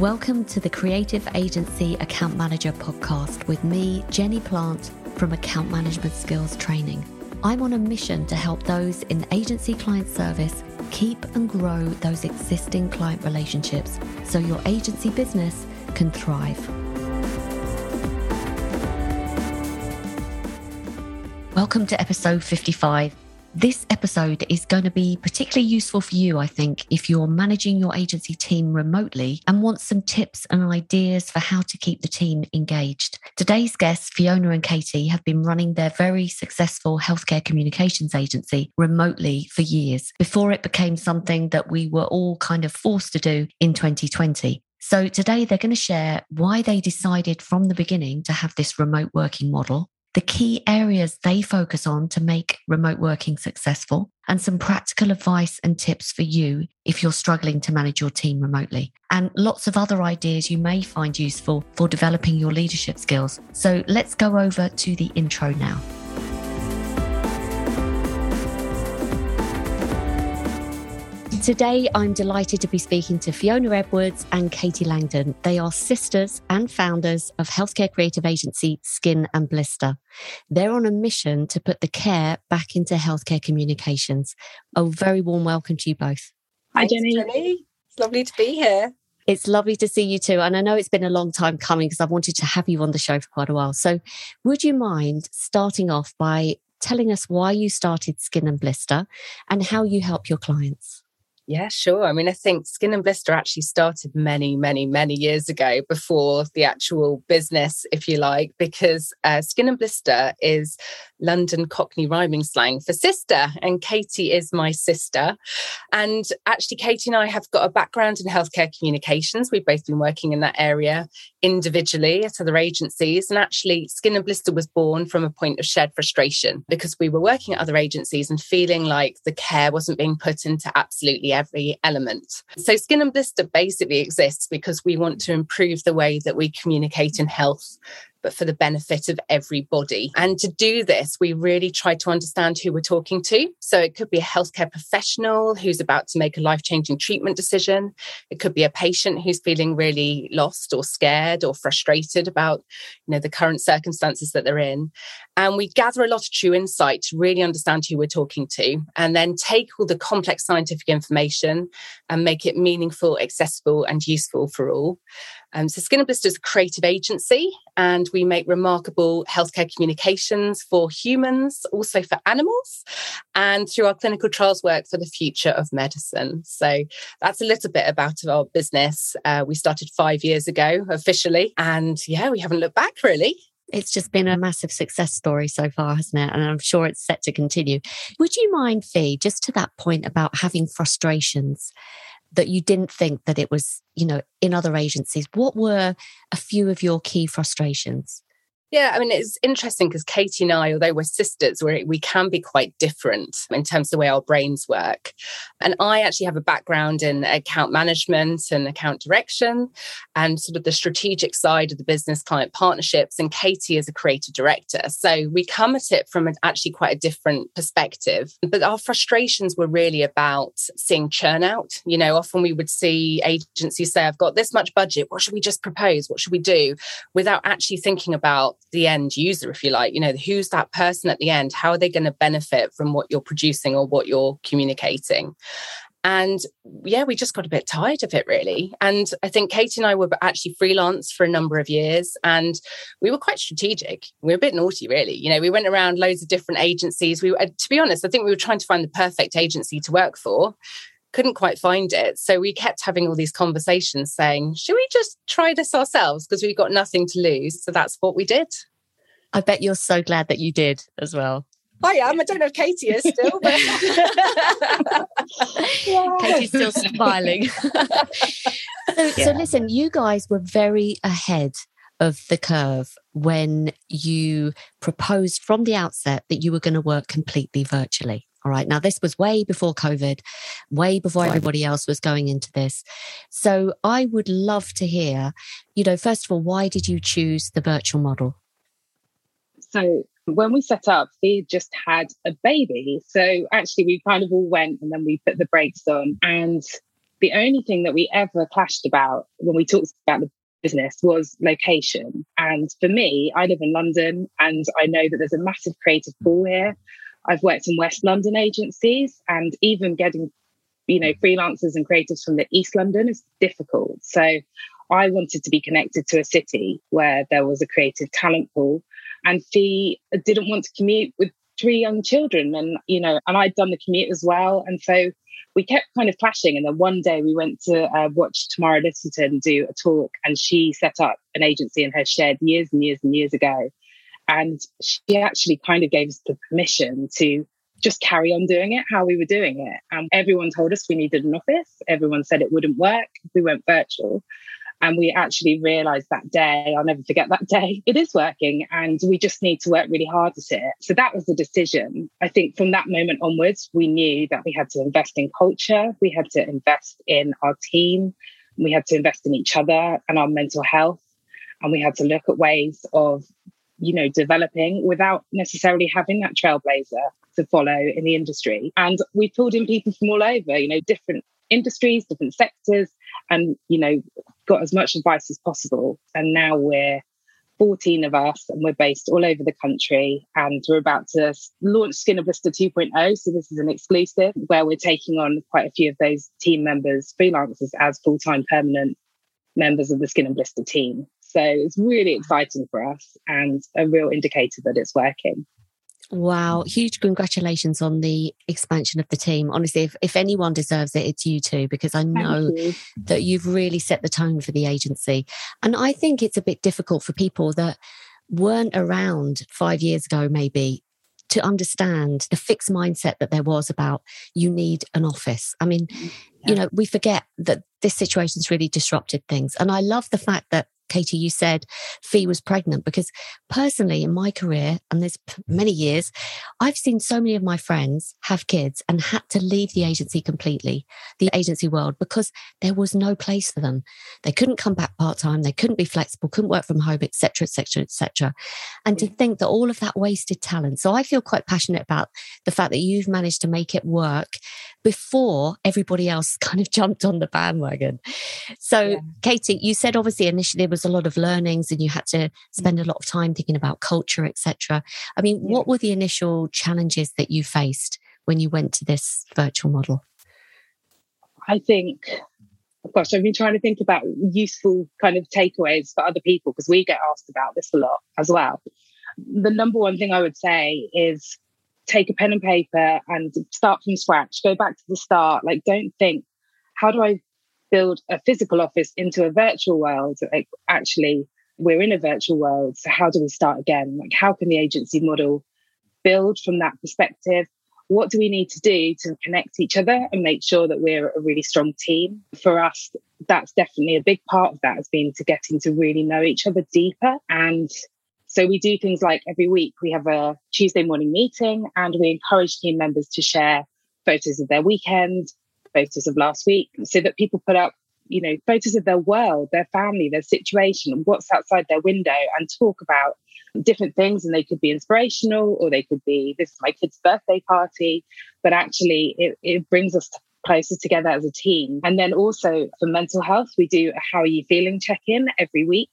Welcome to the Creative Agency Account Manager podcast with me, Jenny Plant from Account Management Skills Training. I'm on a mission to help those in agency client service keep and grow those existing client relationships so your agency business can thrive. Welcome to episode 55 this episode is going to be particularly useful for you, I think, if you're managing your agency team remotely and want some tips and ideas for how to keep the team engaged. Today's guests, Fiona and Katie, have been running their very successful healthcare communications agency remotely for years before it became something that we were all kind of forced to do in 2020. So today they're going to share why they decided from the beginning to have this remote working model, the key areas they focus on to make remote working successful, and some practical advice and tips for you if you're struggling to manage your team remotely, and lots of other ideas you may find useful for developing your leadership skills. So let's go over to the intro now. Today, I'm delighted to be speaking to Fiona Edwards and Katie Langdon. They are sisters and founders of healthcare creative agency Skin and Blister. They're on a mission to put the care back into healthcare communications. A very warm welcome to you both. Hi, Jenny. Jenny. It's lovely to be here. It's lovely to see you too. And I know it's been a long time coming because I've wanted to have you on the show for quite a while. So, would you mind starting off by telling us why you started Skin and Blister and how you help your clients? Yeah, sure. I mean, I think Skin and Blister actually started many, many, many years ago before the actual business, if you like, because uh, Skin and Blister is London Cockney rhyming slang for sister, and Katie is my sister. And actually, Katie and I have got a background in healthcare communications. We've both been working in that area individually at other agencies. And actually, Skin and Blister was born from a point of shared frustration because we were working at other agencies and feeling like the care wasn't being put into absolutely every element. So, Skin and Blister basically exists because we want to improve the way that we communicate in health but for the benefit of everybody. And to do this, we really try to understand who we're talking to. So it could be a healthcare professional who's about to make a life changing treatment decision. It could be a patient who's feeling really lost or scared or frustrated about, you know, the current circumstances that they're in. And we gather a lot of true insight to really understand who we're talking to and then take all the complex scientific information and make it meaningful, accessible, and useful for all. Um, so Skin and Blister is a creative agency, and we make remarkable healthcare communications for humans, also for animals, and through our clinical trials work for the future of medicine. So that's a little bit about our business. Uh, we started five years ago officially, and yeah, we haven't looked back really. It's just been a massive success story so far, hasn't it? And I'm sure it's set to continue. Would you mind, Fee, just to that point about having frustrations? that you didn't think that it was, you know, in other agencies? What were a few of your key frustrations? Yeah, I mean, it's interesting because Katie and I, although we're sisters, we we can be quite different in terms of the way our brains work. And I actually have a background in account management and account direction and sort of the strategic side of the business client partnerships. And Katie is a creative director. So we come at it from actually quite a different perspective. But our frustrations were really about seeing churn out. You know, often we would see agencies say, I've got this much budget. What should we just propose? What should we do? Without actually thinking about the end user, if you like. You know, who's that person at the end? How are they going to benefit from what you're producing or what you're communicating? And yeah, we just got a bit tired of it, really. And I think Katie and I were actually freelance for a number of years and we were quite strategic. We were a bit naughty, really. You know, we went around loads of different agencies. We, were, to be honest, I think we were trying to find the perfect agency to work for couldn't quite find it. So we kept having all these conversations saying, should we just try this ourselves? Because we've got nothing to lose. So that's what we did. I bet you're so glad that you did as well. I am. I don't know if Katie is still, but yeah. Katie's still smiling. so, yeah. so, listen, you guys were very ahead of the curve when you proposed from the outset that you were going to work completely virtually. All right. Now, this was way before COVID, way before everybody else was going into this. So I would love to hear, you know, first of all, why did you choose the virtual model? So when we set up, he just had a baby. So actually, we kind of all went and then we put the brakes on. And The only thing that we ever clashed about when we talked about the business was location. And for me, I live in London and I know that there's a massive creative pool here. I've worked in West London agencies and even getting, you know, freelancers and creatives from the East London is difficult. So I wanted to be connected to a city where there was a creative talent pool. And Fee didn't want to commute with three young children. And, you know, and I'd done the commute as well. And so we kept kind of clashing. And then one day we went to uh, watch Tamara Littleton do a talk, and she set up an agency in her shed years and years and years ago. And she actually kind of gave us the permission to just carry on doing it how we were doing it. And everyone told us we needed an office. Everyone said it wouldn't work we went virtual. And we actually realized that day, I'll never forget that day, it is working and we just need to work really hard at it. So that was the decision. I think from that moment onwards, we knew that we had to invest in culture, we had to invest in our team, we had to invest in each other and our mental health. And we had to look at ways of, you know, developing without necessarily having that trailblazer to follow in the industry. And we pulled in people from all over, you know, different industries, different sectors, and, you know, got as much advice as possible. And now we're 14 of us and we're based all over the country and we're about to launch Skin and Blister 2.0 so this is an exclusive where we're taking on quite a few of those team members freelancers as full-time permanent members of the Skin and Blister team so it's really exciting for us and a real indicator that it's working Wow. Huge congratulations on the expansion of the team. Honestly, if, if anyone deserves it, it's you two, because I know you. that you've really set the tone for the agency. And I think it's a bit difficult for people that weren't around five years ago, maybe to understand the fixed mindset that there was about you need an office. I mean, mm-hmm. yeah. you know, we forget that this situation's really disrupted things. And I love the fact that Katie, you said Fee was pregnant because personally in my career, and there's many years, I've seen so many of my friends have kids and had to leave the agency completely, the agency world, because there was no place for them. They couldn't come back part time, they couldn't be flexible, couldn't work from home, etc., etc., etc. And to think that all of that wasted talent. So I feel quite passionate about the fact that you've managed to make it work before everybody else kind of jumped on the bandwagon. So, yeah. Katie, you said obviously initially was a lot of learnings and you had to mm. spend a lot of time thinking about culture, etc. I mean, yeah. what were the initial challenges that you faced when you went to this virtual model? I think gosh, I've been trying to think about useful kind of takeaways for other people because we get asked about this a lot as well. The number one thing I would say is take a pen and paper and start from scratch, go back to the start. Like, don't think, how do I build a physical office into a virtual world? Like, actually, we're in a virtual world. So, how do we start again? Like, how can the agency model build from that perspective? What do we need to do to connect each other and make sure that we're a really strong team? For us, that's definitely a big part of that has been to getting to really know each other deeper and so we do things like every week we have a Tuesday morning meeting and we encourage team members to share photos of their weekend, photos of last week, so that people put up, you know, photos of their world, their family, their situation, what's outside their window, and talk about different things. And they could be inspirational or they could be, this is my kid's birthday party. But actually, it, it brings us closer together as a team. And then also for mental health, we do a how are you feeling check in every week.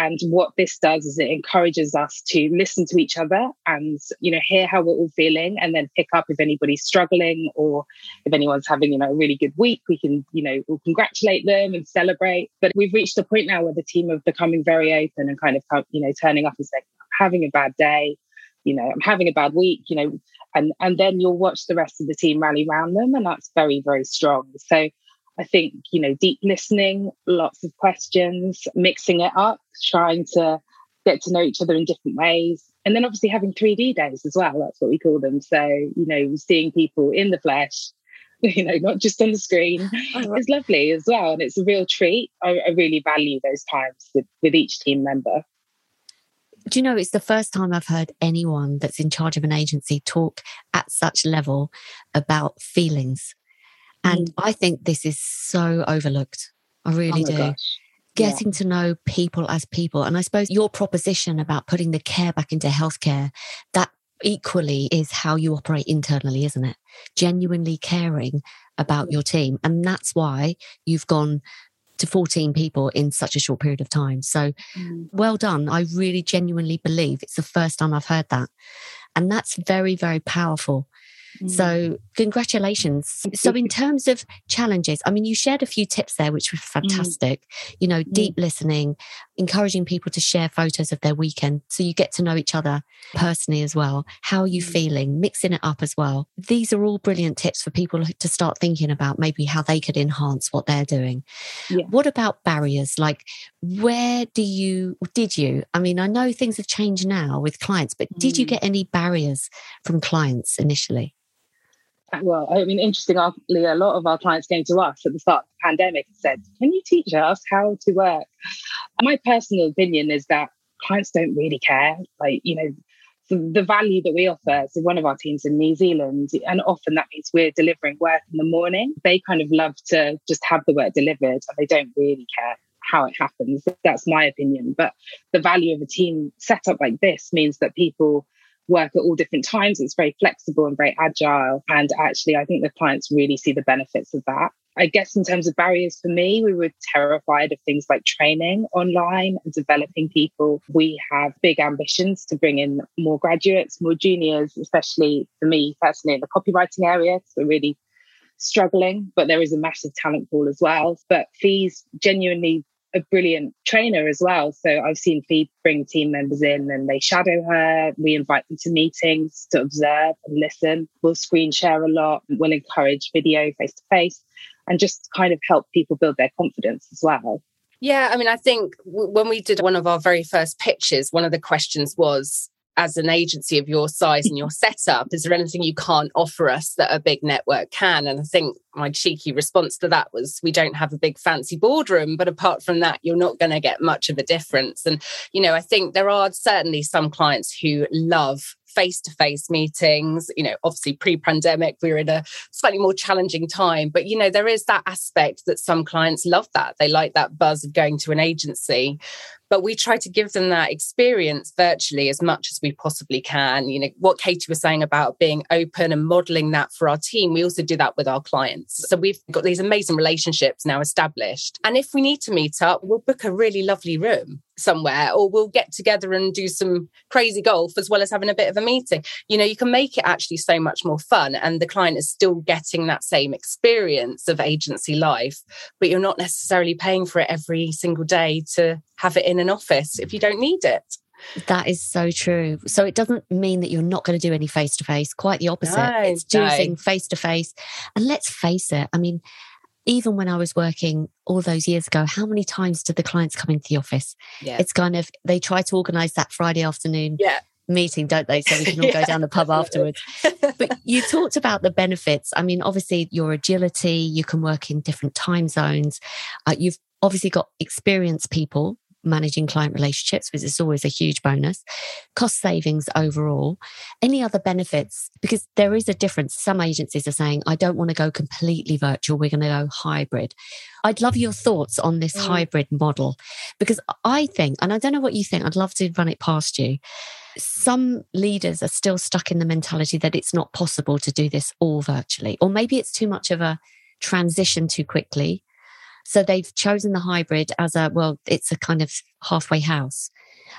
And what this does is it encourages us to listen to each other and, you know, hear how we're all feeling and then pick up if anybody's struggling or if anyone's having, you know, a really good week, we can, you know, we'll congratulate them and celebrate. But we've reached a point now where the team are becoming very open and kind of, you know, turning up and saying, having a bad day, you know, I'm having a bad week, you know, and, and then you'll watch the rest of the team rally around them. And that's very, very strong. So I think, you know, deep listening, lots of questions, mixing it up, trying to get to know each other in different ways. And then obviously having 3D days as well. That's what we call them. So, you know, seeing people in the flesh, you know, not just on the screen oh, is lovely as well. And it's a real treat. I, I really value those times with, with each team member. Do you know, it's the first time I've heard anyone that's in charge of an agency talk at such level about feelings and mm. I think this is so overlooked. I really oh do. Gosh. Getting yeah. to know people as people. And I suppose your proposition about putting the care back into healthcare, that equally is how you operate internally, isn't it? Genuinely caring about your team. And that's why you've gone to 14 people in such a short period of time. So mm. well done. I really genuinely believe it's the first time I've heard that. And that's very, very powerful. So, mm. congratulations. So, in terms of challenges, I mean, you shared a few tips there, which were mm. fantastic. Mm. You know, deep mm. listening, encouraging people to share photos of their weekend so you get to know each other personally as well. How are you mm. feeling? Mixing it up as well. These are all brilliant tips for people to start thinking about maybe how they could enhance what they're doing. Yeah. What about barriers? Like, where do you, did you, I mean, I know things have changed now with clients, but did you mm. get any barriers from clients initially? Well, I mean, interestingly, a lot of our clients came to us at the start of the pandemic and said, Can you teach us how to work? My personal opinion is that clients don't really care. Like, you know, the, value that we offer, so one of our teams in New Zealand, and often that means we're delivering work in the morning. They kind of love to just have the work delivered and they don't really care how it happens. That's my opinion. But the value of a team set up like this means that people work at all different times. It's very flexible and very agile. And actually, I think the clients really see the benefits of that. I guess in terms of barriers for me, we were terrified of things like training online and developing people. We have big ambitions to bring in more graduates, more juniors, especially for me personally in the copywriting area. So we're really struggling, but there is a massive talent pool as well. But Fee's genuinely a brilliant trainer as well. So I've seen Fee bring team members in and they shadow her. We invite them to meetings to observe and listen. We'll screen share a lot. We'll encourage video face to face and just kind of help people build their confidence as well. Yeah, I mean, I think when we did one of our very first pitches, one of the questions was as an agency of your size and your setup, is there anything you can't offer us that a big network can? And I think my cheeky response to that was, we don't have a big fancy boardroom, but apart from that, you're not going to get much of a difference. And, you know, I think there are certainly some clients who love face to face meetings. You know, obviously pre pandemic, we were in a slightly more challenging time, but you know, there is that aspect that some clients love that. They like that buzz of going to an agency. But we try to give them that experience virtually as much as we possibly can. You know, what Katie was saying about being open and modeling that for our team, we also do that with our clients. So we've got these amazing relationships now established. And if we need to meet up, we'll book a really lovely room somewhere or we'll get together and do some crazy golf as well as having a bit of a meeting you know you can make it actually so much more fun and the client is still getting that same experience of agency life but you're not necessarily paying for it every single day to have it in an office if you don't need it that is so true. So it doesn't mean that you're not going to do any face to face. Quite the opposite. No, it's doing face to face. And let's face it. I mean, even when I was working all those years ago, how many times did the clients come into the office? Yeah. It's kind of, they try to organize that Friday afternoon yeah. meeting, don't they? So we can all yeah, go down the pub afterwards. but you talked about the benefits. I mean, obviously, your agility, you can work in different time zones. Uh, you've obviously got experienced people managing client relationships, which is always a huge bonus, cost savings overall, any other benefits, because there is a difference. Some agencies are saying, I don't want to go completely virtual, we're going to go hybrid. I'd love your thoughts on this mm. hybrid model because I think, and I don't know what you think, I'd love to run it past you. Some leaders are still stuck in the mentality that it's not possible to do this all virtually, or maybe it's too much of a transition too quickly so they've chosen the hybrid as a, well, it's a kind of halfway house.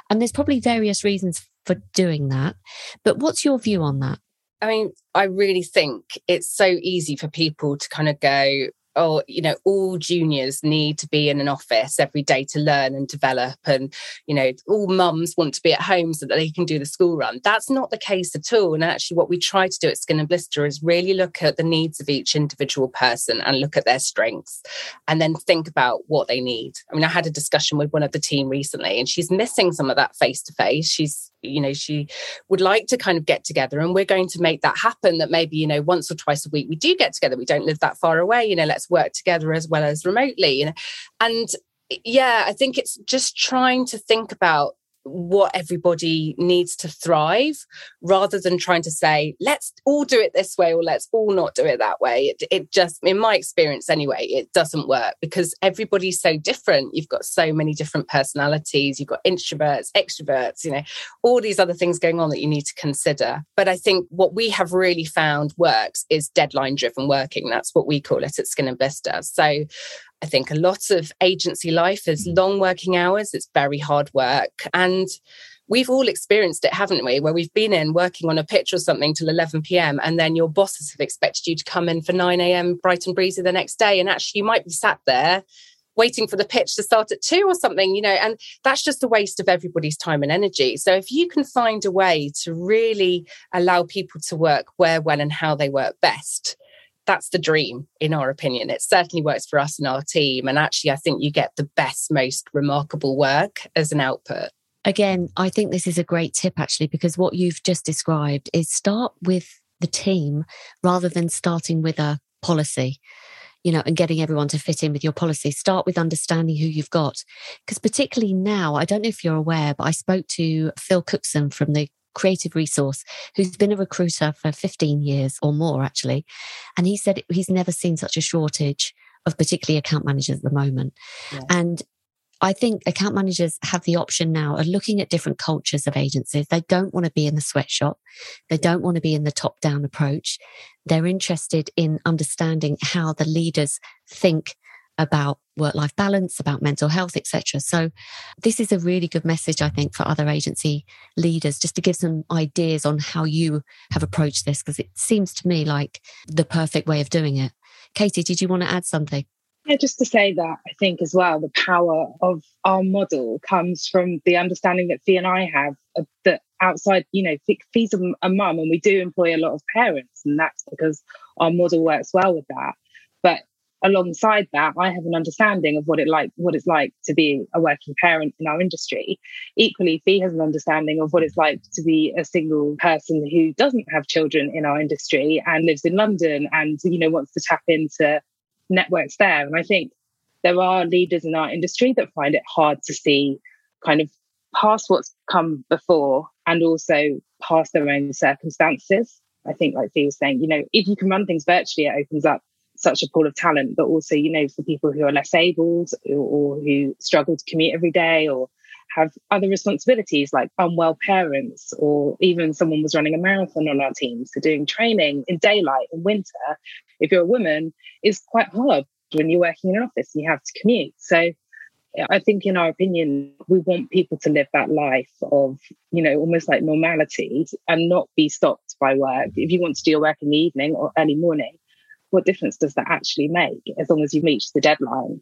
And there's probably various reasons for doing that. But what's your view on that? I mean, I really think it's so easy for people to kind of go, or you know all juniors need to be in an office every day to learn and develop and you know all mums want to be at home so that they can do the school run. That's not the case at all and actually what we try to do at skin and blister is really look at the needs of each individual person and look at their strengths and then think about what they need. I mean i had a discussion with one of the team recently and she's missing some of that face to face she's you know she would like to kind of get together and we're going to make that happen that maybe you know once or twice a week we do get together. We don't live that far away you know let's work together as well as remotely you know. And yeah i think it's just trying to think about what everybody needs to thrive rather than trying to say let's all do it this way or let's all not do it that way. It, it just in my experience anyway it doesn't work because everybody's so different. You've got so many different personalities. You've got introverts extroverts you know all these other things going on that you need to consider. But i think what we have really found works is deadline driven working. That's what we call it at skin and blister. So I think a lot of agency life is mm. long working hours, it's very hard work. And we've all experienced it, haven't we? Where we've been in working on a pitch or something till 11 p.m. and then your bosses have expected you to come in for 9 a.m. bright and breezy the next day. And actually, you might be sat there waiting for the pitch to start at two or something, you know, and that's just a waste of everybody's time and energy. So if you can find a way to really allow people to work where, when, and how they work best, that's the dream in our opinion. It certainly works for us and our team and actually i think you get the best most remarkable work as an output. Again i think this is a great tip actually because what you've just described is start with the team rather than starting with a policy you know and getting everyone to fit in with your policy. Start with understanding who you've got because particularly now i don't know if you're aware but i spoke to phil cookson from the creative resource who's been a recruiter for 15 years or more, actually. And he said he's never seen such a shortage of particularly account managers at the moment. Yeah. And I think account managers have the option now of looking at different cultures of agencies. They don't want to be in the sweatshop. They don't want to be in the top down approach. They're interested in understanding how the leaders think about work life balance, about mental health, etc. So, this is a really good message, I think, for other agency leaders, just to give some ideas on how you have approached this, because it seems to me like the perfect way of doing it. Katie, did you want to add something? Yeah, just to say that I think as well, the power of our model comes from the understanding that Fee and I have uh, that outside, you know, Fee's a, a mum and we do employ a lot of parents, and that's because our model works well with that. But alongside that, I have an understanding of what it like what it's like to be a working parent in our industry. Equally, Fee has an understanding of what it's like to be a single person who doesn't have children in our industry and lives in London and you know wants to tap into networks there. And I think there are leaders in our industry that find it hard to see kind of past what's come before and also past their own circumstances. I think, like Fee was saying, you know, if you can run things virtually, it opens up such a pool of talent, but also, you know, for people who are less able or, or who struggle to commute every day or have other responsibilities like unwell parents, or even someone was running a marathon on our team. So doing training in daylight in winter, if you're a woman, is quite hard when you're working in an office and you have to commute. So I think, in our opinion, we want people to live that life of, you know, almost like normality and not be stopped by work. If you want to do your work in the evening or early morning, what difference does that actually make as long as you meet the deadline?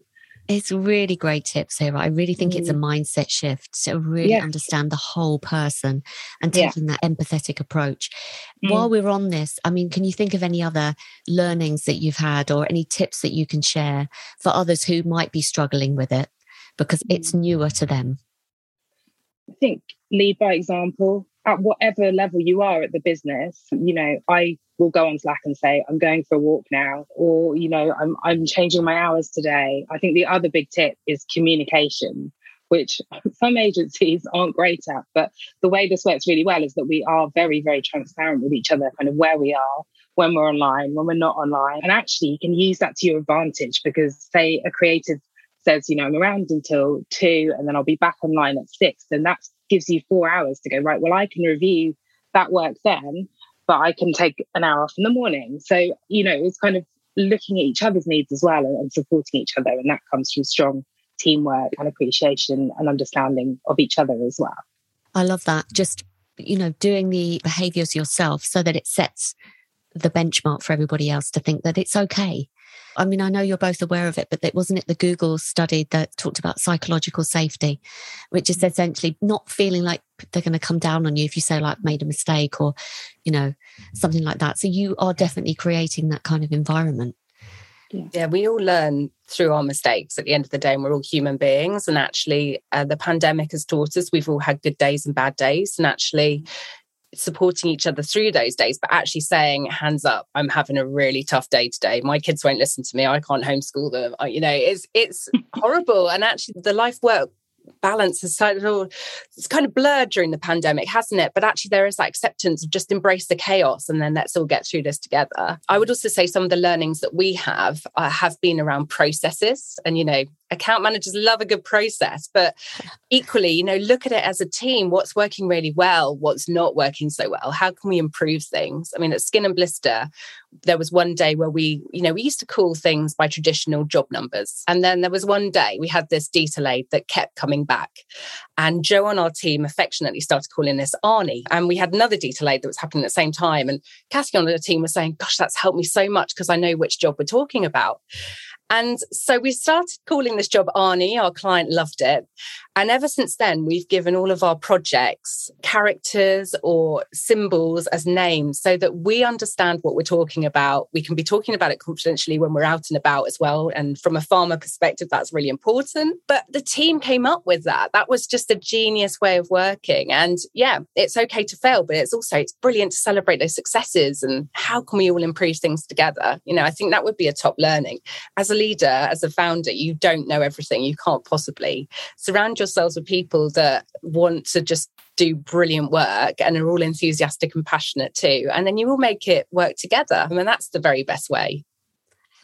It's really great tips here. I really think mm. it's a mm. mindset shift to really yeah. understand the whole person and taking yeah. that empathetic approach. Mm. While we're on this, I mean, can you think of any other learnings that you've had or any tips that you can share for others who might be struggling with it because it's mm. newer to them? I think lead by example at whatever level you are at the business. You know, I will go on Slack and say, I'm going for a walk now, or, you know, I'm, I'm changing my hours today. I think the other big tip is communication, which some agencies aren't great at. But the way this works really well is that we are very, very transparent with each other, kind of where we are, when we're online, when we're not online. And actually, you can use that to your advantage because, say, a creative says, you know, I'm around until two and then I'll be back online at six. Then that gives you four hours to go, right, well, I can review that work then but I can take an hour off in the morning. So, you know, it's kind of looking at each other's needs as well and, and supporting each other. And that comes from strong teamwork and appreciation and understanding of each other as well. I love that. Just, you know, doing the behaviors yourself so that it sets the benchmark for everybody else to think that it's okay I mean, I know you're both aware of it, but it wasn't it the Google study that talked about psychological safety, which is mm. essentially not feeling like they're going to come down on you if you say like made a mistake or, you know, something like that. So you are definitely creating that kind of environment. Yeah. yeah, we all learn through our mistakes at the end of the day, and we're all human beings. And actually, uh, the pandemic has taught us we've all had good days and bad days. And actually, mm supporting each other through those days, but actually saying, hands up, I'm having a really tough day today. My kids won't listen to me. I can't homeschool them. I, you know, it's it's horrible. And actually the life work balance has sort of it's kind of blurred during the pandemic, hasn't it? But actually, there is that acceptance of just embrace the chaos and then let's all get through this together. I would also say some of the learnings that we have uh, have been around processes, and you know, account managers love a good process, but equally, you know, look at it as a team. What's working really well? What's not working so well? How can we improve things? I mean, at Skin and Blister, there was one day where we, you know, we used to call things by traditional job numbers. And then there was one day we had this detail aid that kept coming back. And Joe on our team affectionately started calling this Arnie. And we had another detail aid that was happening at the same time. And Cassie on the team was saying, gosh, that's helped me so much because I know which job we're talking about. And so we started calling this job Arnie. Our client loved it. And ever since then, we've given all of our projects characters or symbols as names so that we understand what we're talking about. We can be talking about it confidentially when we're out and about as well. And from a pharma perspective, that's really important. But the team came up with that. That was just a genius way of working. And yeah, it's okay to fail, but it's also it's brilliant to celebrate those successes and how can we all improve things together? You know, I think that would be a top learning. As a leader, as a founder, you don't know everything. You can't possibly surround yourself with people that want to just do brilliant work and are all enthusiastic and passionate too. And then you will make it work together. I mean, that's the very best way.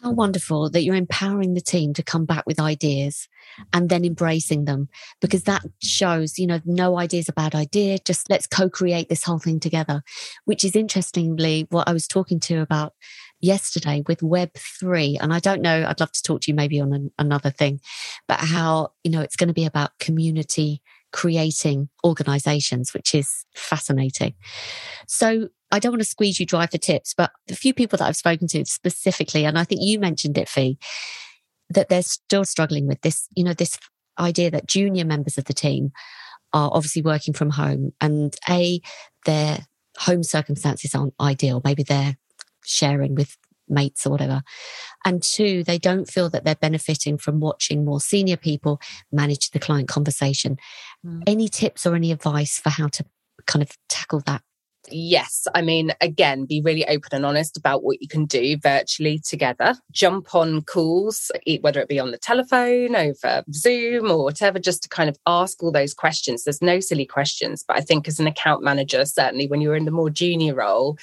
How wonderful that you're empowering the team to come back with ideas and then embracing them because that shows, you know, no idea is a bad idea. Just let's co create this whole thing together, which is interestingly what I was talking to about yesterday with Web3. And I don't know, I'd love to talk to you maybe on an, another thing, but how, you know, it's going to be about community creating organizations, which is fascinating. So I don't want to squeeze you dry for tips, but the few people that I've spoken to specifically, and I think you mentioned it, Fee, that they're still struggling with this, you know, this idea that junior members of the team are obviously working from home and A, their home circumstances aren't ideal. Maybe they're sharing with mates or whatever. And two, they don't feel that they're benefiting from watching more senior people manage the client conversation. Mm. Any tips or any advice for how to kind of tackle that? Yes. I mean, again, be really open and honest about what you can do virtually together. Jump on calls, whether it be on the telephone, over Zoom, or whatever, just to kind of ask all those questions. There's no silly questions. But I think as an account manager, certainly when you're in the more junior role,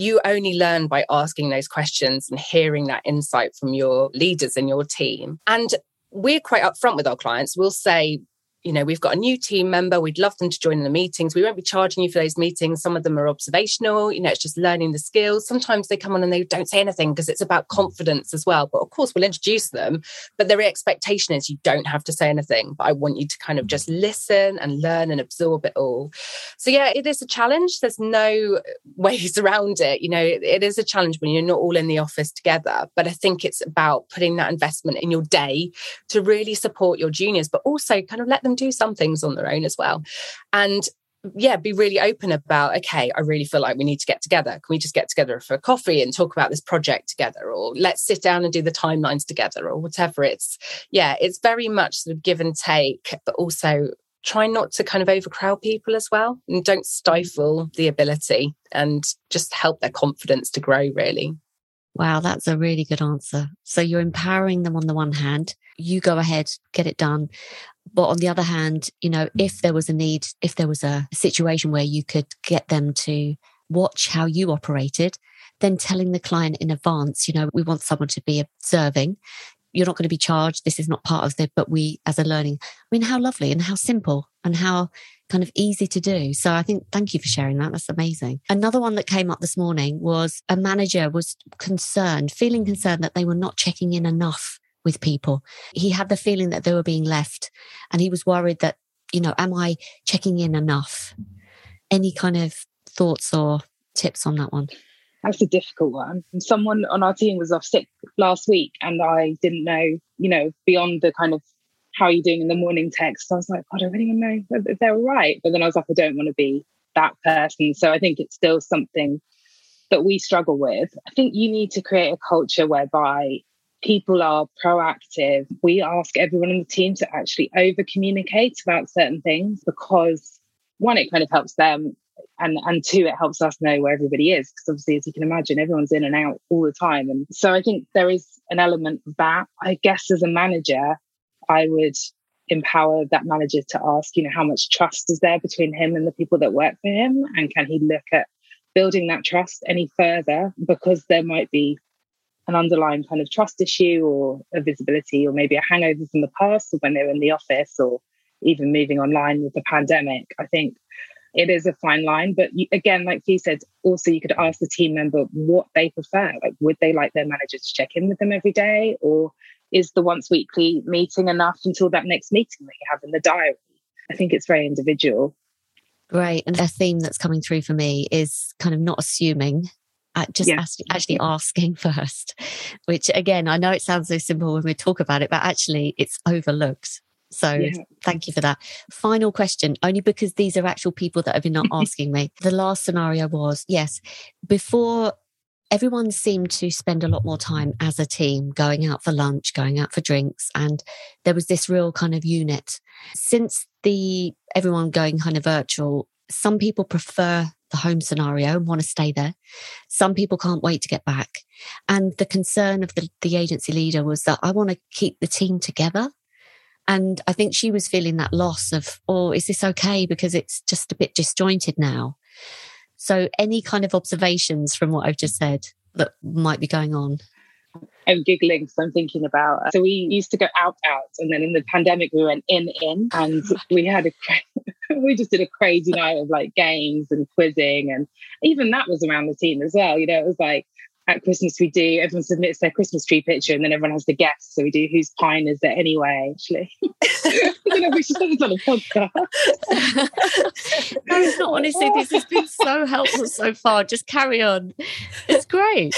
you only learn by asking those questions and hearing that insight from your leaders and your team. And we're quite upfront with our clients. We'll say, you know, we've got a new team member. We'd love them to join the meetings. We won't be charging you for those meetings. Some of them are observational. You know, it's just learning the skills. Sometimes they come on and they don't say anything because it's about confidence as well. But of course, we'll introduce them. But their expectation is you don't have to say anything. But I want you to kind of just listen and learn and absorb it all. So, yeah, it is a challenge. There's no ways around it. You know, it is a challenge when you're not all in the office together. But I think it's about putting that investment in your day to really support your juniors, but also kind of let them them do some things on their own as well. And yeah, be really open about, okay, I really feel like we need to get together. Can we just get together for a coffee and talk about this project together? Or let's sit down and do the timelines together or whatever. It's, yeah, it's very much sort of give and take, but also try not to kind of overcrowd people as well and don't stifle the ability and just help their confidence to grow, really. Wow, that's a really good answer. So you're empowering them on the one hand, you go ahead, get it done. But on the other hand, you know, if there was a need, if there was a situation where you could get them to watch how you operated, then telling the client in advance, you know, we want someone to be observing. You're not going to be charged. This is not part of the, but we as a learning. I mean, how lovely and how simple and how kind of easy to do. So I think thank you for sharing that. That's amazing. Another one that came up this morning was a manager was concerned, feeling concerned that they were not checking in enough with people. He had the feeling that they were being left and he was worried that, you know, am I checking in enough? Any kind of thoughts or tips on that one? That's a difficult one. Someone on our team was off sick last week and I didn't know, you know, beyond the kind of how are you doing in the morning text. I was like, I want to know if they're all right. But then I was like, I don't want to be that person. So I think it's still something that we struggle with. I think you need to create a culture whereby people are proactive. We ask everyone on the team to actually over communicate about certain things because one, it kind of helps them. And, and two, it helps us know where everybody is. Because obviously, as you can imagine, everyone's in and out all the time. And so I think there is an element of that. I guess as a manager, I would empower that manager to ask, you know, how much trust is there between him and the people that work for him? And can he look at building that trust any further? Because there might be an underlying kind of trust issue or a visibility or maybe a hangover from the past or when they were in the office or even moving online with the pandemic. I think it is a fine line. But you, again, like you said, also you could ask the team member what they prefer. Like, would they like their manager to check in with them every day? Or is the once weekly meeting enough until that next meeting that you have in the diary? I think it's very individual. Great. And a theme that's coming through for me is kind of not assuming uh, just yeah. actually asking first, which again, I know it sounds so simple when we talk about it, but actually it's overlooked. So yeah. thank you for that. Final question, only because these are actual people that have been not asking me. The last scenario was yes, before everyone seemed to spend a lot more time as a team going out for lunch, going out for drinks, and there was this real kind of unit. Since the everyone going kind of virtual, some people prefer the home scenario and want to stay there. Some people can't wait to get back. And the concern of the, the agency leader was that I want to keep the team together. And I think she was feeling that loss of, oh, is this okay? Because it's just a bit disjointed now. So, any kind of observations from what I've just said that might be going on? I'm giggling because I'm thinking about. Uh, so we used to go out, out, and then in the pandemic we went in, in, and we had a we just did a crazy night of like games and quizzing, and even that was around the team as well. You know, it was like at Christmas we do everyone submits their Christmas tree picture, and then everyone has to guess. So we do whose pine is it anyway? Actually, you know, we should put this on a podcast. no, it's not. Honestly, this has been so helpful so far. Just carry on. It's great.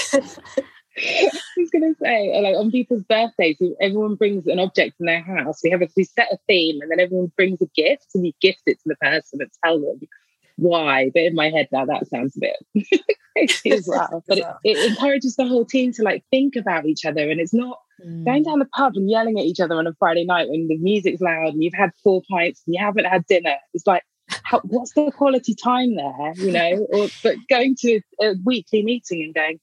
I was going to say, like on people's birthdays, everyone brings an object in their house. We have a we set a theme, and then everyone brings a gift, and you gift it to the person and tell them why. But in my head now, that sounds a bit crazy as well. But it, it, encourages the whole team to like think about each other, and it's not mm. going down the pub and yelling at each other on a Friday night when the music's loud and you've had four pints and you haven't had dinner. It's like how, what's the quality time there, you know? Or but going to a weekly meeting and going,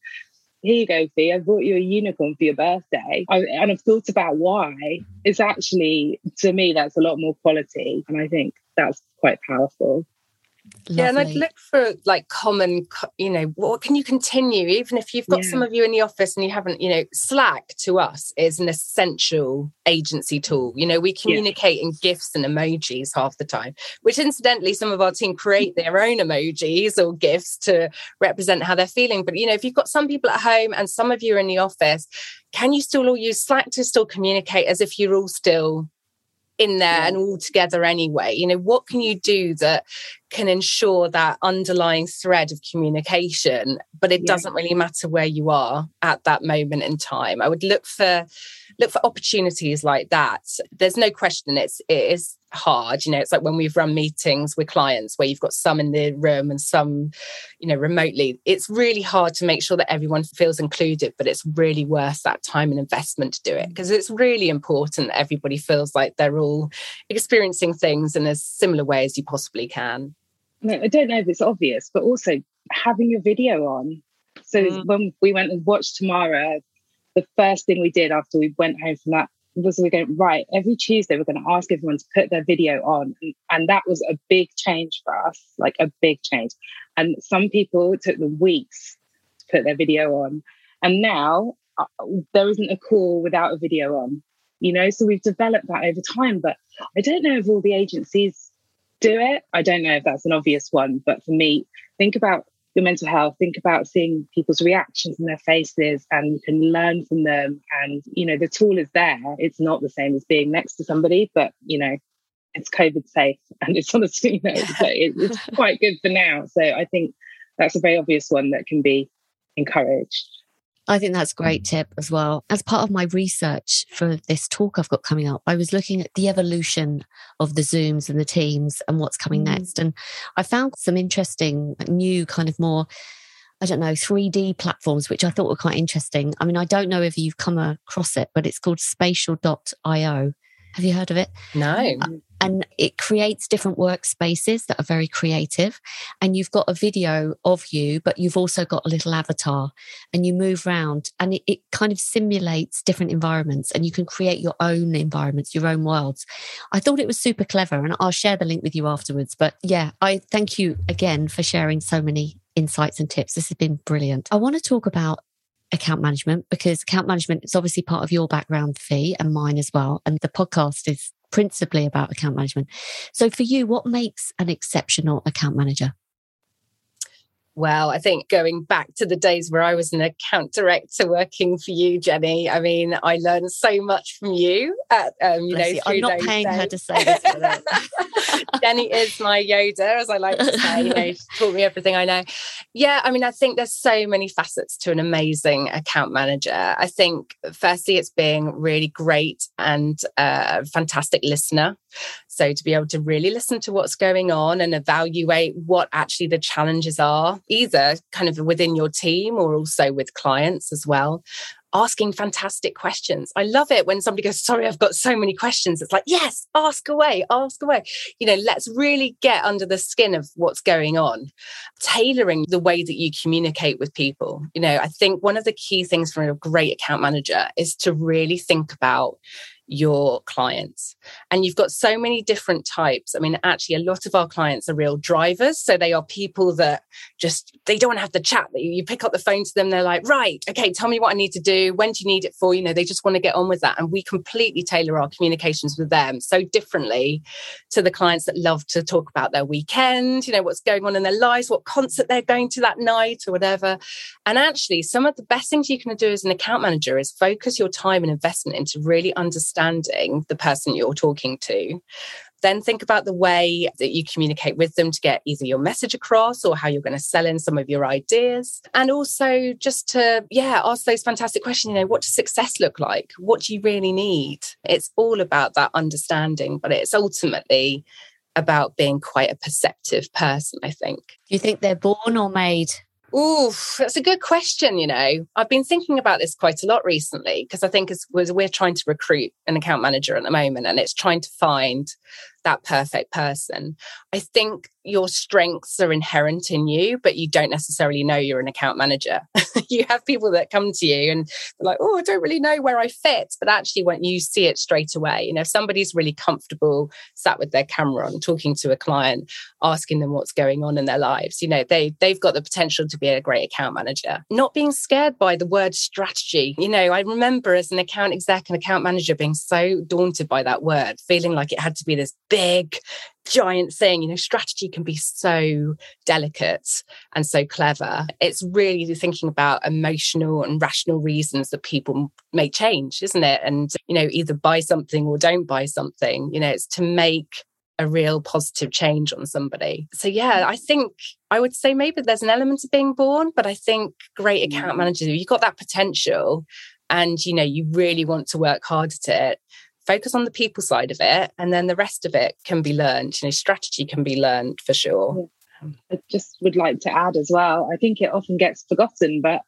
here you go, Fee, I bought you a unicorn for your birthday. I, and I've thought about why. It's actually, to me, that's a lot more quality. And I think that's quite powerful. Lovely. Yeah, and I'd look for like common, you know, what can you continue? Even if you've got yeah. some of you in the office and you haven't, you know, Slack to us is an essential agency tool. You know, we communicate yeah. in GIFs and emojis half the time, which incidentally, some of our team create their own emojis or GIFs to represent how they're feeling. But, you know, if you've got some people at home and some of you are in the office, can you still all use Slack to still communicate as if you're all still in there yeah. and all together anyway you know what can you do that can ensure that underlying thread of communication but it yeah. doesn't really matter where you are at that moment in time i would look for look for opportunities like that there's no question it's it is hard you know it's like when we've run meetings with clients where you've got some in the room and some you know remotely it's really hard to make sure that everyone feels included but it's really worth that time and investment to do it because it's really important that everybody feels like they're all experiencing things in as similar way as you possibly can i don't know if it's obvious but also having your video on so mm. when we went and watched tamara the first thing we did after we went home from that was we're going right every tuesday we're going to ask everyone to put their video on and, that was a big change for us like a big change. And some people took them weeks to put their video on. And now uh, there isn't a call without a video on you know so we've developed that over time but i don't know if all the agencies do it. I don't know if that's an obvious one but for me think about your mental health think about seeing people's reactions in their faces and you can learn from them. And you know the tool is there. It's not the same as being next to somebody but you know it's covid safe and it's on a screen so it's quite good for now. So i think that's a very obvious one that can be encouraged I think that's a great tip as well. As part of my research for this talk I've got coming up, I was looking at the evolution of the Zooms and the Teams and what's coming mm. next. And I found some interesting, new kind of more, I don't know, 3D platforms, which I thought were quite interesting. I mean, I don't know if you've come across it, but it's called spatial.io. Have you heard of it? No. And it creates different workspaces that are very creative. And you've got a video of you, but you've also got a little avatar and you move around and it, it kind of simulates different environments and you can create your own environments, your own worlds. I thought it was super clever and I'll share the link with you afterwards. But yeah, I thank you again for sharing so many insights and tips. This has been brilliant. I want to talk about account management because account management is obviously part of your background fee and mine as well. And the podcast is principally about account management. So for you, what makes an exceptional account manager? Well, I think going back to the days where I was an account director working for you, Jenny, I mean, I learned so much from you. At, um, you Bless know, I'm not paying days. her to say this. Jenny is my Yoda, as I like to say. You know, she taught me everything I know. Yeah, I mean, I think there's so many facets to an amazing account manager. I think, firstly, it's being really great and a fantastic listener. So to be able to really listen to what's going on and evaluate what actually the challenges are, either kind of within your team or also with clients as well asking fantastic questions. I love it when somebody goes, Sorry, I've got so many questions. It's like, Yes, ask away, ask away. You know, let's really get under the skin of what's going on, tailoring the way that you communicate with people. You know, I think one of the key things for a great account manager is to really think about your clients. And you've got so many different types. I mean, actually, a lot of our clients are real drivers. So they are people that just, they don't want to have the chat. You pick up the phone to them, they're like, right, okay, tell me what I need to do. When do you need it for? You know, they just want to get on with that. And we completely tailor our communications with them so differently to the clients that love to talk about their weekend, you know, what's going on in their lives, what concert they're going to that night or whatever. And actually, some of the best things you can do as an account manager is focus your time and investment into really understanding understanding the person you're talking to then think about the way that you communicate with them to get either your message across or how you're going to sell in some of your ideas. And also just to, yeah, ask those fantastic questions, you know, what does success look like? What do you really need? It's all about that understanding, but it's ultimately about being quite a perceptive person, I think. Do you think they're born or made? Oof, that's a good question. You know, I've been thinking about this quite a lot recently because I think as we're trying to recruit an account manager at the moment, and it's trying to find that perfect person. I think your strengths are inherent in you, but you don't necessarily know you're an account manager. you have people that come to you and they're like, oh, I don't really know where I fit. But actually, when you see it straight away, you know, if somebody's really comfortable sat with their camera on, talking to a client, asking them what's going on in their lives, you know, they they've got the potential to be a great account manager. Not being scared by the word strategy. You know, I remember as an account exec and account manager being so daunted by that word, feeling like it had to be this big giant thing. You know strategy can be so delicate and so clever. It's really thinking about emotional and rational reasons that people may change isn't it? And you know either buy something or don't buy something. You know it's to make a real positive change on somebody. So yeah i think i would say maybe there's an element of being born but i think great account mm. managers you've got that potential and you know you really want to work hard at it focus on the people side of it and then the rest of it can be learned. You know strategy can be learned for sure. I just would like to add as well i think it often gets forgotten but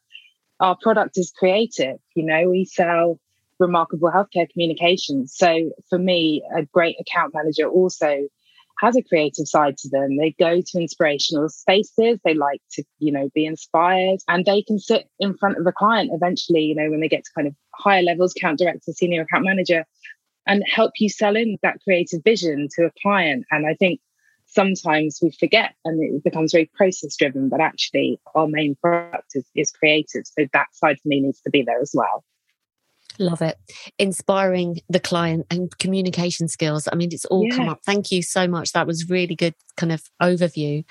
our product is creative. You know we sell remarkable healthcare communications. So for me a great account manager also has a creative side to them. They go to inspirational spaces. They like to, you know, be inspired and they can sit in front of a client eventually, you know, when they get to kind of higher levels, account director, senior account manager, and help you sell in that creative vision to a client. And I think sometimes we forget and it becomes very process driven, but actually our main product is, is creative. So that side for me needs to be there as well. Love it. Inspiring the client and communication skills. I mean, it's all come up. Thank you so much. That was really good kind of overview.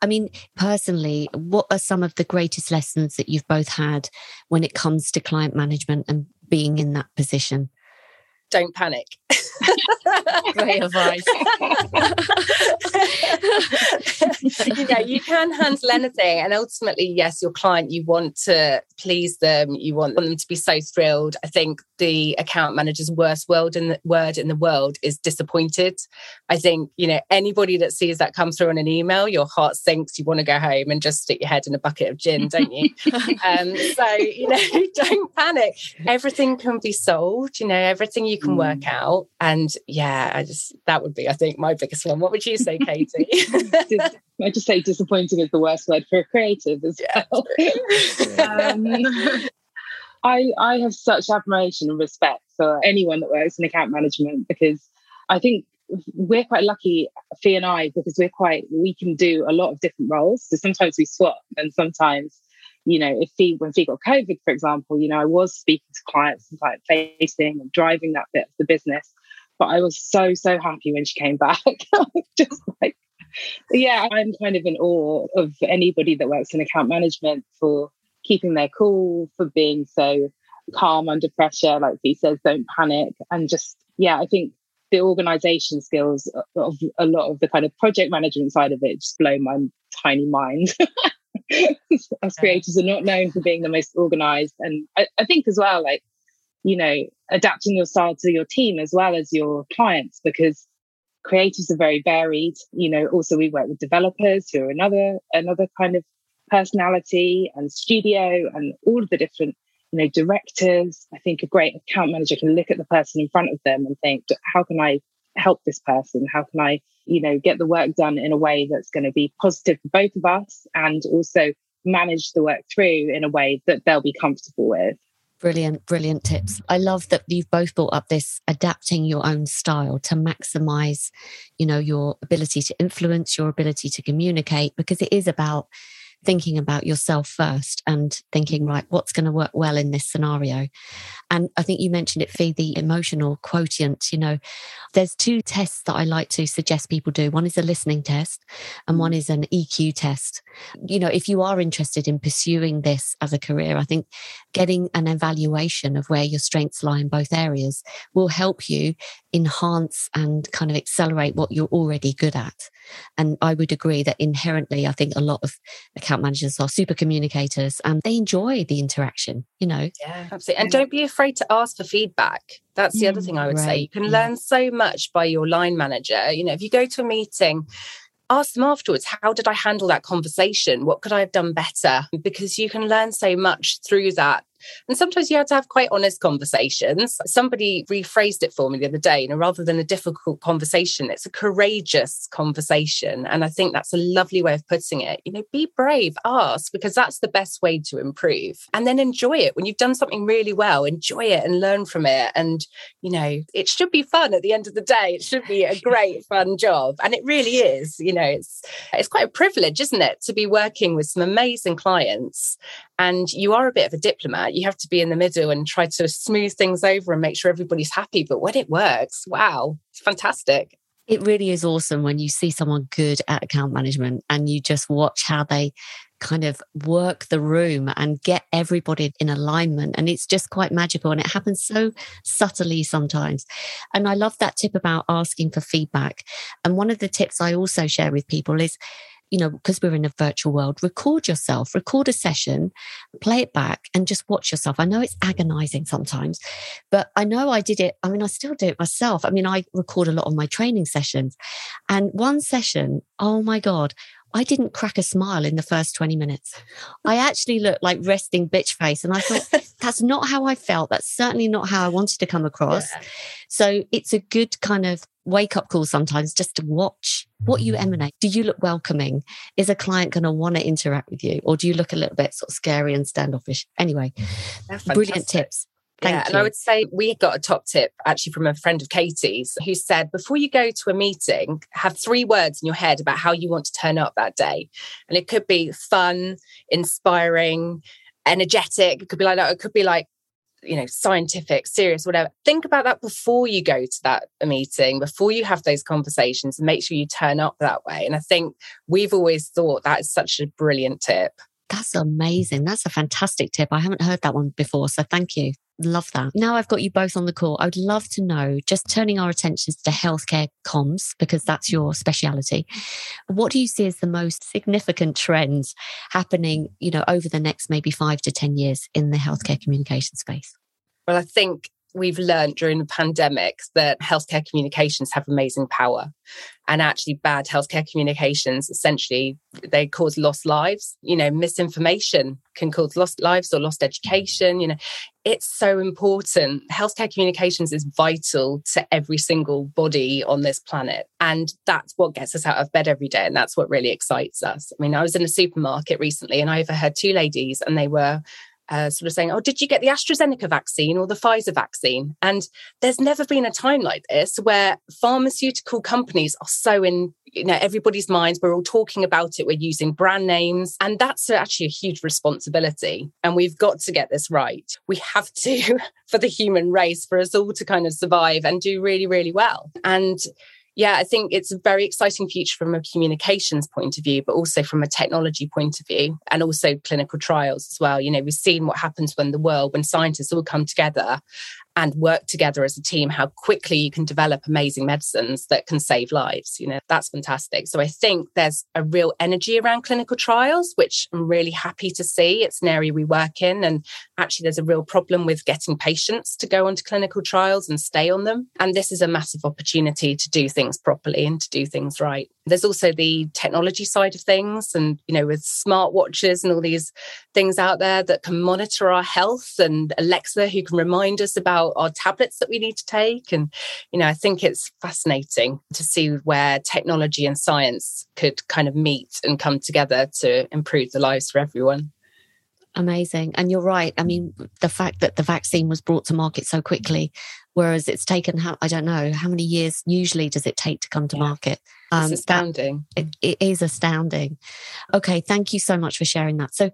I mean, personally, what are some of the greatest lessons that you've both had when it comes to client management and being in that position? Don't panic. Great advice. you know, you can handle anything. And ultimately, yes, your client, you want to please them, you want them to be so thrilled. I think the account manager's worst word in the word in the world is disappointed. I think, you know, anybody that sees that come through on an email, your heart sinks, you want to go home and just stick your head in a bucket of gin, don't you? um, so, you know, don't panic. Everything can be solved, you know, everything you can work mm. out. And yeah, I just, that would be, I think, my biggest one. What would you say, Katie? I just say disappointing is the worst word for a creative as well. um, I, I have such admiration and respect for anyone that works in account management because I think we're quite lucky, Fee and I, because we're quite, we can do a lot of different roles. So sometimes we swap and sometimes, you know, if Fee, when Fee got COVID, for example, you know, I was speaking to clients and client facing and driving that bit of the business. But I was so, so happy when she came back. Just like, yeah, I'm kind of in awe of anybody that works in account management for keeping their cool, for being so calm under pressure. Like he says, don't panic. And just, yeah, I think the organization skills of a lot of the kind of project management side of it just blow my tiny mind. Us creators are not known for being the most organized. And I, I think as well, like, you know, adapting your style to your team as well as your clients, because creatives are very varied. You know, also we work with developers who are another another kind of personality and studio and all of the different you know directors i think a great account manager can look at the person in front of them and think how can i help this person how can i you know get the work done in a way that's going to be positive for both of us and also manage the work through in a way that they'll be comfortable with Brilliant, brilliant tips. I love that you've both brought up this adapting your own style to maximize, you know, your ability to influence, your ability to communicate, because it is about thinking about yourself first and thinking, right, what's going to work well in this scenario? And I think you mentioned it, Fee, the emotional quotient. You know, there's two tests that I like to suggest people do. One is a listening test and one mm. is an EQ test. You know, if you are interested in pursuing this as a career, I think getting an evaluation of where your strengths lie in both areas will help you enhance and kind of accelerate what you're already good at. And I would agree that inherently, I think a lot of account managers are super communicators and they enjoy the interaction, you know? Yeah, absolutely. And don't be afraid to ask for feedback. That's the other thing I would right. say. You mm, can yeah. learn so much by your line manager. You know, if you go to a meeting, ask them afterwards how did i handle that conversation what could i have done better because you can learn so much through that and sometimes you had to have quite honest conversations. Somebody rephrased it for me the other day, you know, rather than a difficult conversation, it's a courageous conversation. And I think that's a lovely way of putting it. You know, be brave, ask, because that's the best way to improve. And then enjoy it. When you've done something really well, enjoy it and learn from it. And, you know, it should be fun at the end of the day. It should be a great, fun job. And it really is. You know, it's it's quite a privilege, isn't it, to be working with some amazing clients and you are a bit of a diplomat. You have to be in the middle and try to smooth things over and make sure everybody's happy. But when it works, wow, it's fantastic. It really is awesome when you see someone good at account management and you just watch how they kind of work the room and get everybody in alignment. And it's just quite magical. And it happens so subtly sometimes. And I love that tip about asking for feedback. And one of the tips I also share with people is you know, because we're in a virtual world, record yourself, record a session, play it back and just watch yourself. I know it's agonizing sometimes, but I know I did it. I mean, I still do it myself. I mean, I record a lot of my training sessions and one session, oh my God, I didn't crack a smile in the first 20 minutes. I actually looked like resting bitch face. And I thought, that's not how I felt. That's certainly not how I wanted to come across. Yeah. So it's a good kind of wake up call sometimes just to watch what you mm. emanate. Do you look welcoming? Is a client going to want to interact with you? Or do you look a little bit sort of scary and standoffish? Anyway, brilliant tips. Thank yeah, you. and I would say we got a top tip actually from a friend of Katie's who said before you go to a meeting, have three words in your head about how you want to turn up that day. And it could be fun, inspiring, energetic. It could be like that. It could be like you know scientific serious whatever think about that before you go to that meeting before you have those conversations and make sure you turn up that way and i think we've always thought that is such a brilliant tip that's amazing that's a fantastic tip i haven't heard that one before so thank you Love that. Now I've got you both on the call. I would love to know, just turning our attentions to healthcare comms, because that's your speciality. What do you see as the most significant trends happening, you know, over the next maybe five to 10 years in the healthcare communication space? Well, I think we've learned during the pandemic that healthcare communications have amazing power and actually bad healthcare communications essentially they cause lost lives you know misinformation can cause lost lives or lost education you know it's so important. Healthcare communications is vital to every single body on this planet and that's what gets us out of bed every day and that's what really excites us. I mean i was in a supermarket recently and i overheard two ladies and they were uh, sort of saying, Oh, did you get the AstraZeneca vaccine or the Pfizer vaccine? And there's never been a time like this where pharmaceutical companies are so in you know everybody's minds. We're all talking about it. We're using brand names. And that's actually a huge responsibility. And we've got to get this right. We have to for the human race, for us all to kind of survive and do really, really well. And yeah, I think it's a very exciting future from a communications point of view, but also from a technology point of view and also clinical trials as well. You know, we've seen what happens when the world, when scientists all come together and work together as a team, how quickly you can develop amazing medicines that can save lives. You know, that's fantastic. So I think there's a real energy around clinical trials, which I'm really happy to see. It's an area we work in. And actually, there's a real problem with getting patients to go onto clinical trials and stay on them. And this is a massive opportunity to do things properly and to do things right. There's also the technology side of things. And, you know, with smartwatches and all these things out there that can monitor our health and Alexa, who can remind us about our tablets that we need to take. And, you know, I think it's fascinating to see where technology and science could kind of meet and come together to improve the lives for everyone. Amazing. And you're right. I mean, the fact that the vaccine was brought to market so quickly, whereas it's taken, how, I don't know, how many years usually does it take to come to yeah. market? Um, it's astounding. That, it, it is astounding. Okay. Thank you so much for sharing that. So,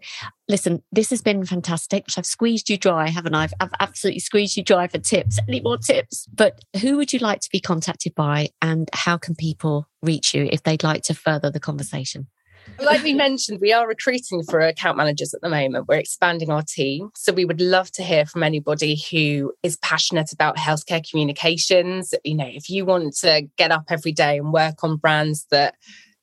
listen, this has been fantastic. I've squeezed you dry, haven't I? I've, I've absolutely squeezed you dry for tips. Any more tips? But who would you like to be contacted by and how can people reach you if they'd like to further the conversation? Like we mentioned, we are recruiting for account managers at the moment. We're expanding our team. So we would love to hear from anybody who is passionate about healthcare communications. You know, if you want to get up every day and work on brands that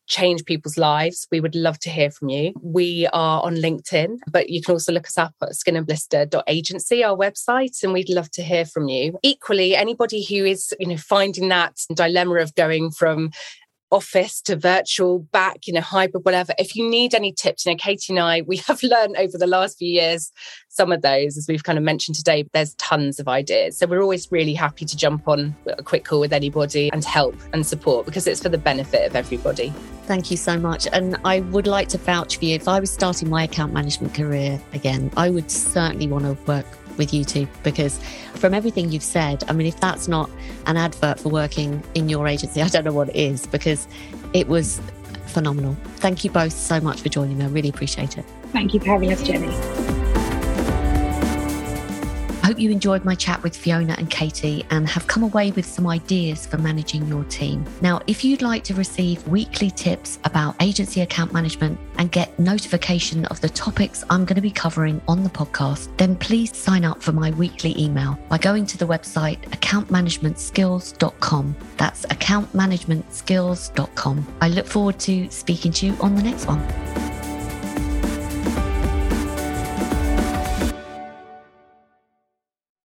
change people's lives, we would love to hear from you. We are on LinkedIn, but you can also look us up at skinandblister.agency, our website, and we'd love to hear from you. Equally, anybody who is, you know, finding that dilemma of going from office to virtual back you know hybrid whatever. If you need any tips you know katie and i we have learned over the last few years some of those as we've kind of mentioned today there's tons of ideas. So we're always really happy to jump on a quick call with anybody and help and support because it's for the benefit of everybody. Thank you so much. And i would like to vouch for you if i was starting my account management career again i would certainly want to work with you two because from everything you've said, I mean, if that's not an advert for working in your agency, I don't know what it is because it was phenomenal. Thank you both so much for joining me. I really appreciate it. Thank you for having us, Jenny hope you enjoyed my chat with Fiona and Katie and have come away with some ideas for managing your team. Now, if you'd like to receive weekly tips about agency account management and get notification of the topics I'm going to be covering on the podcast, then please sign up for my weekly email by going to the website accountmanagementskills.com. That's accountmanagementskills.com. I look forward to speaking to you on the next one.